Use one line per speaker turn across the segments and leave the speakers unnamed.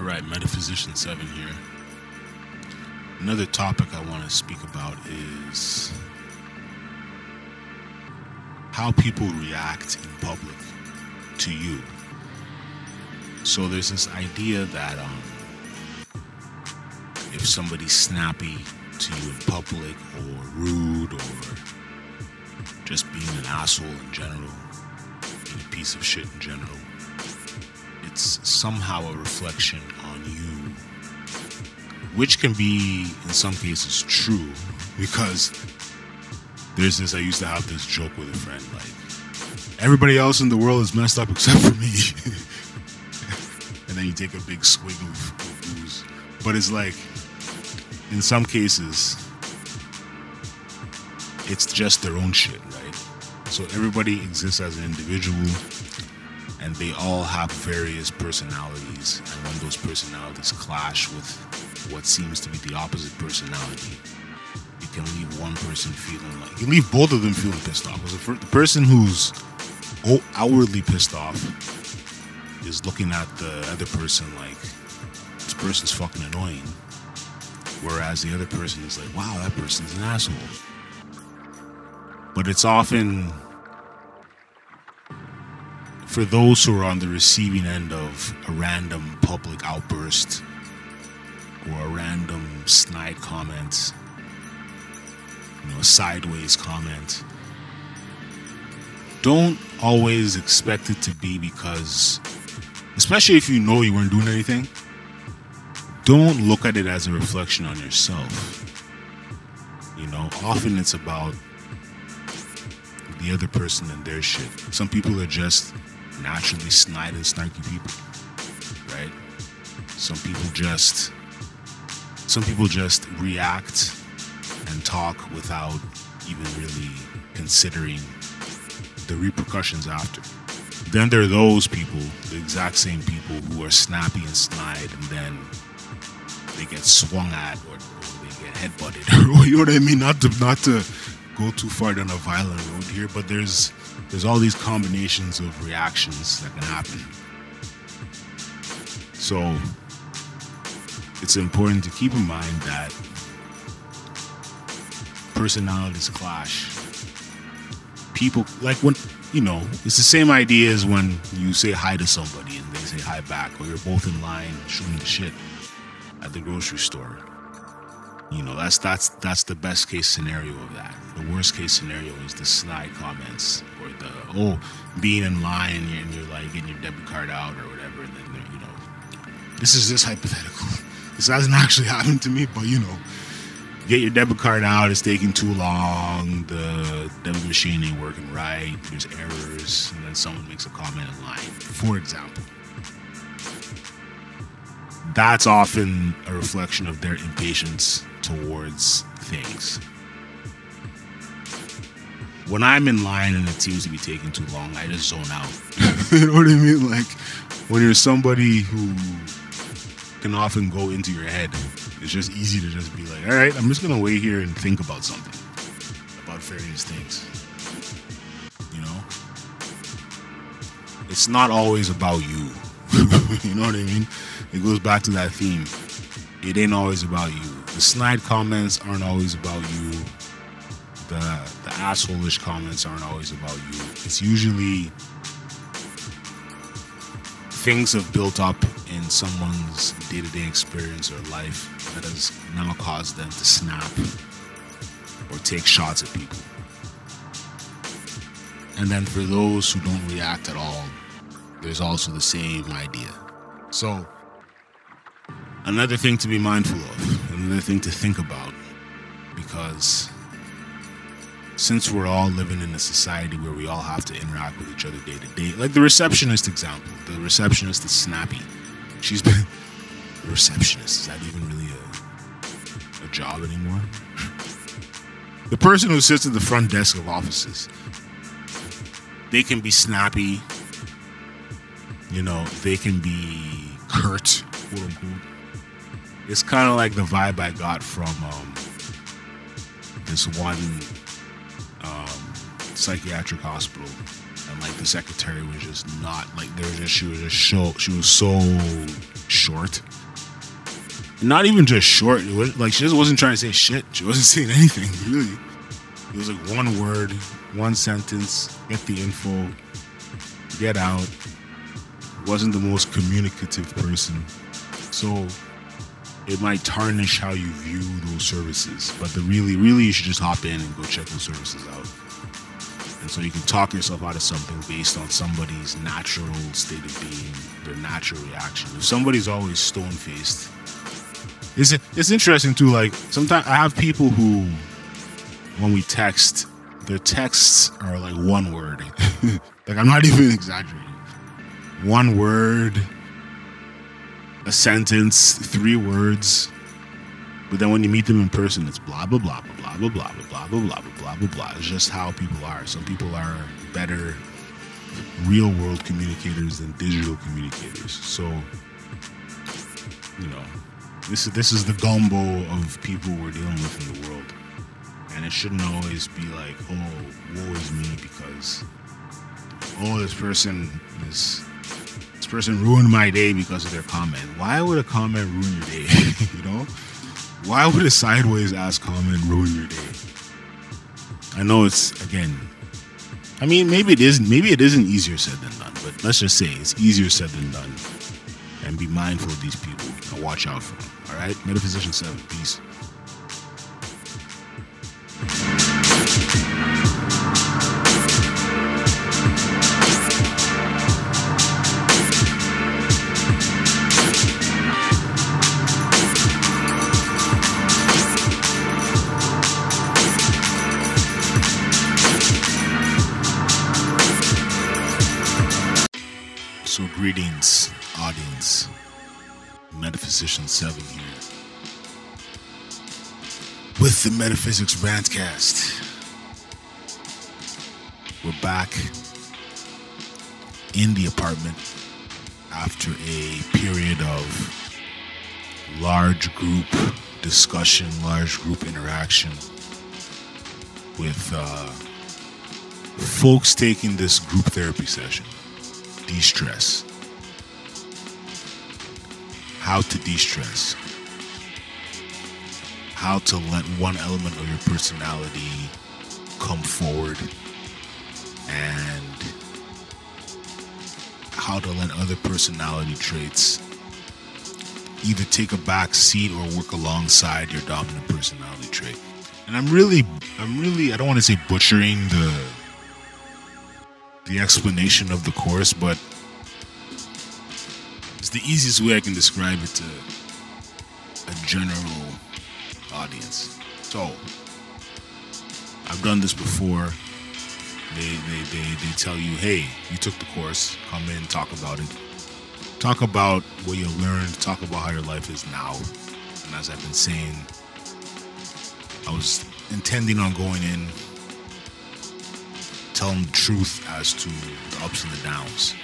All right, Metaphysician 7 here. Another topic I want to speak about is how people react in public to you. So there's this idea that um, if somebody's snappy to you in public or rude or just being an asshole in general, being a piece of shit in general, somehow a reflection on you, which can be in some cases true because there's this. I used to have this joke with a friend like, everybody else in the world is messed up except for me. and then you take a big swig of, of booze. But it's like, in some cases, it's just their own shit, right? So everybody exists as an individual and they all have various personalities. And when those personalities clash with what seems to be the opposite personality, you can leave one person feeling like you leave both of them feeling pissed off. Because the person who's outwardly pissed off is looking at the other person like this person's fucking annoying, whereas the other person is like, wow, that person's an asshole. But it's often for those who are on the receiving end of a random public outburst or a random snide comment, you know, a sideways comment, don't always expect it to be because, especially if you know you weren't doing anything, don't look at it as a reflection on yourself. You know, often it's about the other person and their shit. Some people are just naturally snide and snarky people, right? Some people just some people just react and talk without even really considering the repercussions after. Then there are those people, the exact same people who are snappy and snide, and then they get swung at or, or they get headbutted. you know what I mean? Not to not to go too far down a violent road here, but there's there's all these combinations of reactions that can happen. So it's important to keep in mind that personalities clash. People like when you know, it's the same idea as when you say hi to somebody and they say hi back, or you're both in line shooting the shit at the grocery store. You know, that's that's that's the best case scenario of that. The worst case scenario is the snide comments or the oh being in line and you're, and you're like getting your debit card out or whatever, and then you know, this is just hypothetical. This hasn't actually happened to me, but you know, get your debit card out. It's taking too long. The debit machine ain't working right. There's errors, and then someone makes a comment in line, for example that's often a reflection of their impatience towards things. When I'm in line and it seems to be taking too long, I just zone out. you know what I mean? Like when you're somebody who can often go into your head, it's just easy to just be like, all right, I'm just gonna wait here and think about something, about various things. You know, it's not always about you. you know what I mean? It goes back to that theme. It ain't always about you. The snide comments aren't always about you. The the assholeish comments aren't always about you. It's usually things have built up in someone's day-to-day experience or life that has now caused them to snap or take shots at people. And then for those who don't react at all, there's also the same idea. So another thing to be mindful of, another thing to think about, because since we're all living in a society where we all have to interact with each other day to day, like the receptionist example, the receptionist is snappy. She's been receptionist. Is that even really a, a job anymore? the person who sits at the front desk of offices, they can be snappy. You know, they can be curt, quote unquote it's kind of like the vibe I got from um, this one um, psychiatric hospital, and like the secretary was just not like there was just she was just so she was so short. Not even just short. It was like she just wasn't trying to say shit. She wasn't saying anything really. It was like one word, one sentence. Get the info. Get out. Wasn't the most communicative person. So it might tarnish how you view those services. But the really, really, you should just hop in and go check those services out. And so you can talk yourself out of something based on somebody's natural state of being, their natural reaction. If somebody's always stone faced, it's it's interesting too. Like sometimes I have people who, when we text, their texts are like one word. like I'm not even exaggerating. One word, a sentence, three words. But then when you meet them in person, it's blah blah blah blah blah blah blah blah blah blah blah blah blah. It's just how people are. Some people are better real world communicators than digital communicators. So, you know, this is this is the gumbo of people we're dealing with in the world. And it shouldn't always be like, oh, woe is me because oh this person is person ruined my day because of their comment. Why would a comment ruin your day? you know? Why would a sideways ass comment ruin your day? I know it's again. I mean, maybe it is. Maybe it isn't easier said than done. But let's just say it's easier said than done. And be mindful of these people and watch out for them. All right, Metaphysician Seven. Peace. So, greetings, audience. Metaphysician 7 here. With the Metaphysics Rantcast. We're back in the apartment after a period of large group discussion, large group interaction with uh, folks taking this group therapy session de stress. How to de stress. How to let one element of your personality come forward. And how to let other personality traits either take a back seat or work alongside your dominant personality trait. And I'm really, I'm really, I don't want to say butchering the the explanation of the course, but it's the easiest way I can describe it to a general audience. So, I've done this before. They, they, they, they tell you, hey, you took the course, come in, talk about it. Talk about what you learned, talk about how your life is now. And as I've been saying, I was intending on going in tell the truth as to the ups and the downs.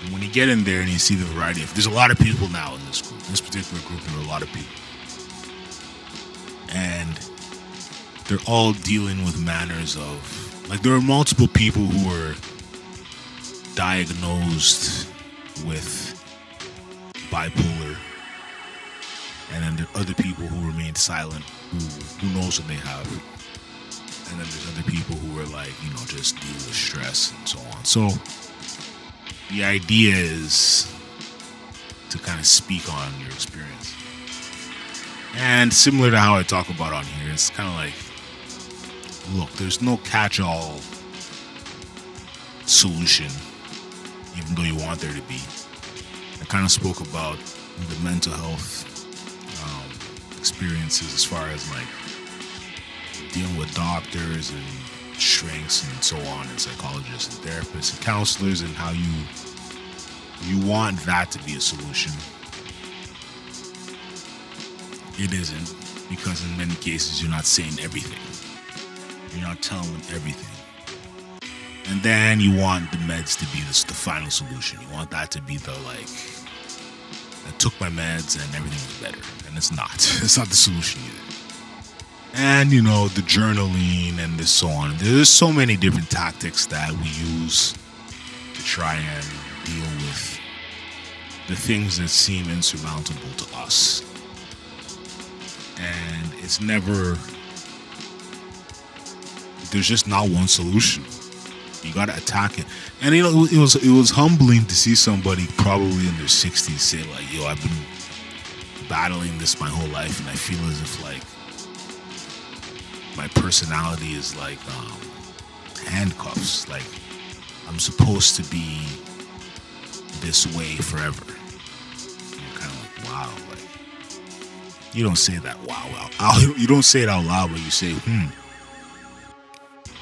And when you get in there and you see the variety of, there's a lot of people now in this group. In this particular group, there are a lot of people, and they're all dealing with manners of, like, there are multiple people who are diagnosed with bipolar, and then there are other people who remain silent, who who knows what they have and then there's other people who are like, you know, just deal with stress and so on. So the idea is to kind of speak on your experience. And similar to how I talk about on here, it's kind of like, look, there's no catch-all solution, even though you want there to be. I kind of spoke about the mental health um, experiences as far as like dealing with doctors and shrinks and so on, and psychologists and therapists and counselors, and how you you want that to be a solution. It isn't because in many cases you're not saying everything. You're not telling them everything. And then you want the meds to be the, final solution. You want that to be the like I took my meds and everything was better. And it's not. It's not the solution and you know the journaling and this so on. There's so many different tactics that we use to try and deal with the things that seem insurmountable to us. And it's never, there's just not one solution. You gotta attack it. And you know, it was it was humbling to see somebody probably in their 60s say like, "Yo, I've been battling this my whole life, and I feel as if like my personality is like um, handcuffs. Like I'm supposed to be this way forever." You're kind of like, "Wow!" Like you don't say that, "Wow, wow." You don't say it out loud, but you say, "Hmm."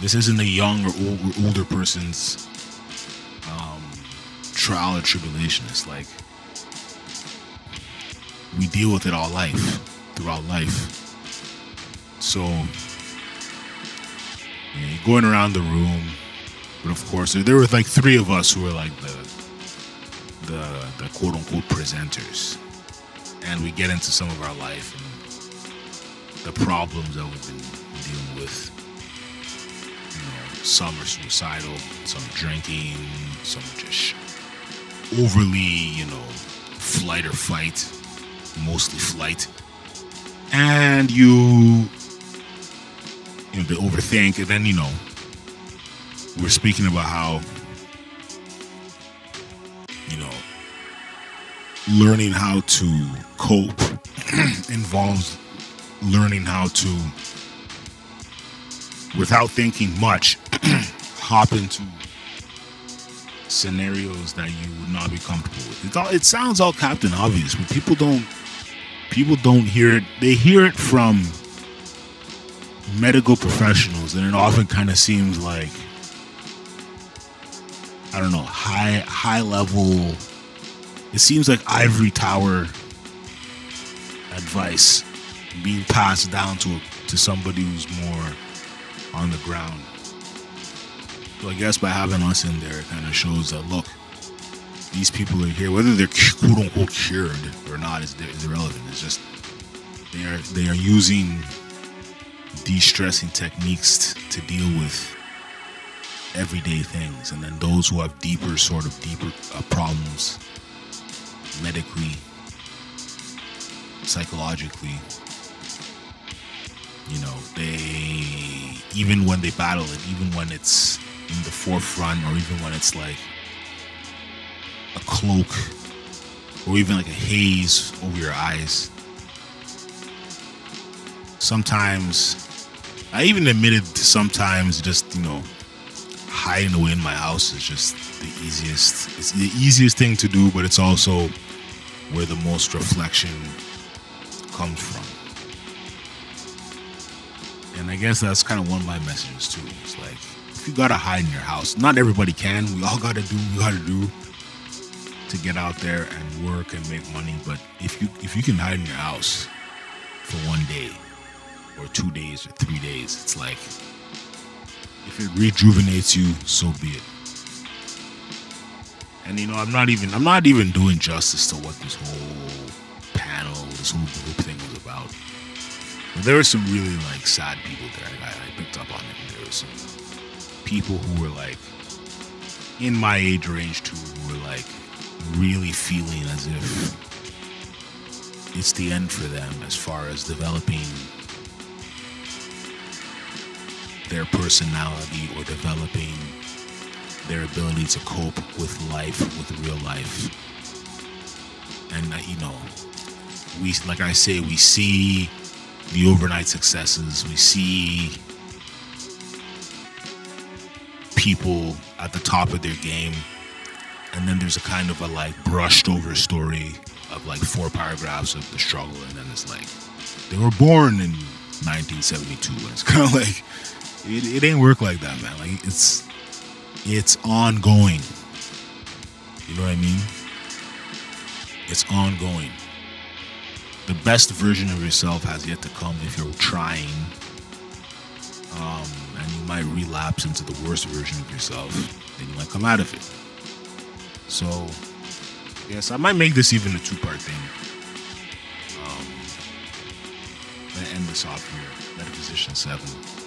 This isn't a young or older person's um, trial or tribulation. It's like we deal with it all life, throughout life. So, going around the room, but of course, there, there were like three of us who were like the the the quote unquote presenters, and we get into some of our life and the problems that we've been dealing with. You know, some are suicidal, some drinking, some just overly, you know, flight or fight, mostly flight. And you, know, they overthink. And then, you know, we're speaking about how, you know, learning how to cope involves learning how to, without thinking much, hop into scenarios that you would not be comfortable with. It's all, it sounds all Captain Obvious, but people don't people don't hear it. They hear it from medical professionals, and it often kind of seems like I don't know high high level. It seems like ivory tower advice being passed down to to somebody who's more on the ground. So I guess by having us in there, it kind of shows that look, these people are here, whether they're quote unquote cured or not is, is irrelevant. It's just they are they are using de-stressing techniques to deal with everyday things, and then those who have deeper sort of deeper uh, problems medically, psychologically, you know, they even when they battle it, even when it's in the forefront or even when it's like a cloak or even like a haze over your eyes. Sometimes I even admitted sometimes just, you know, hiding away in my house is just the easiest it's the easiest thing to do, but it's also where the most reflection comes from. And I guess that's kind of one of my messages too. It's like if you gotta hide in your house. Not everybody can. We all gotta do we gotta do to get out there and work and make money. But if you if you can hide in your house for one day or two days or three days, it's like if it rejuvenates you, so be it. And you know, I'm not even I'm not even doing justice to what this whole panel, this whole group thing was about. But there were some really like sad people there. I, I picked up on it. There were some people who were like in my age range too, who were like really feeling as if it's the end for them as far as developing their personality or developing their ability to cope with life, with real life. And, uh, you know, we, like I say, we see the overnight successes, we see people at the top of their game. And then there's a kind of a like brushed over story of like four paragraphs of the struggle. And then it's like, they were born in 1972. And it's kind of like, it, it ain't work like that, man. Like it's, it's ongoing. You know what I mean? It's ongoing. The best version of yourself has yet to come if you're trying. Um, and you might relapse into the worst version of yourself, then you might come out of it. So, yes, I might make this even a two-part thing. Um, end this off here. Metaphysician Seven. Peace.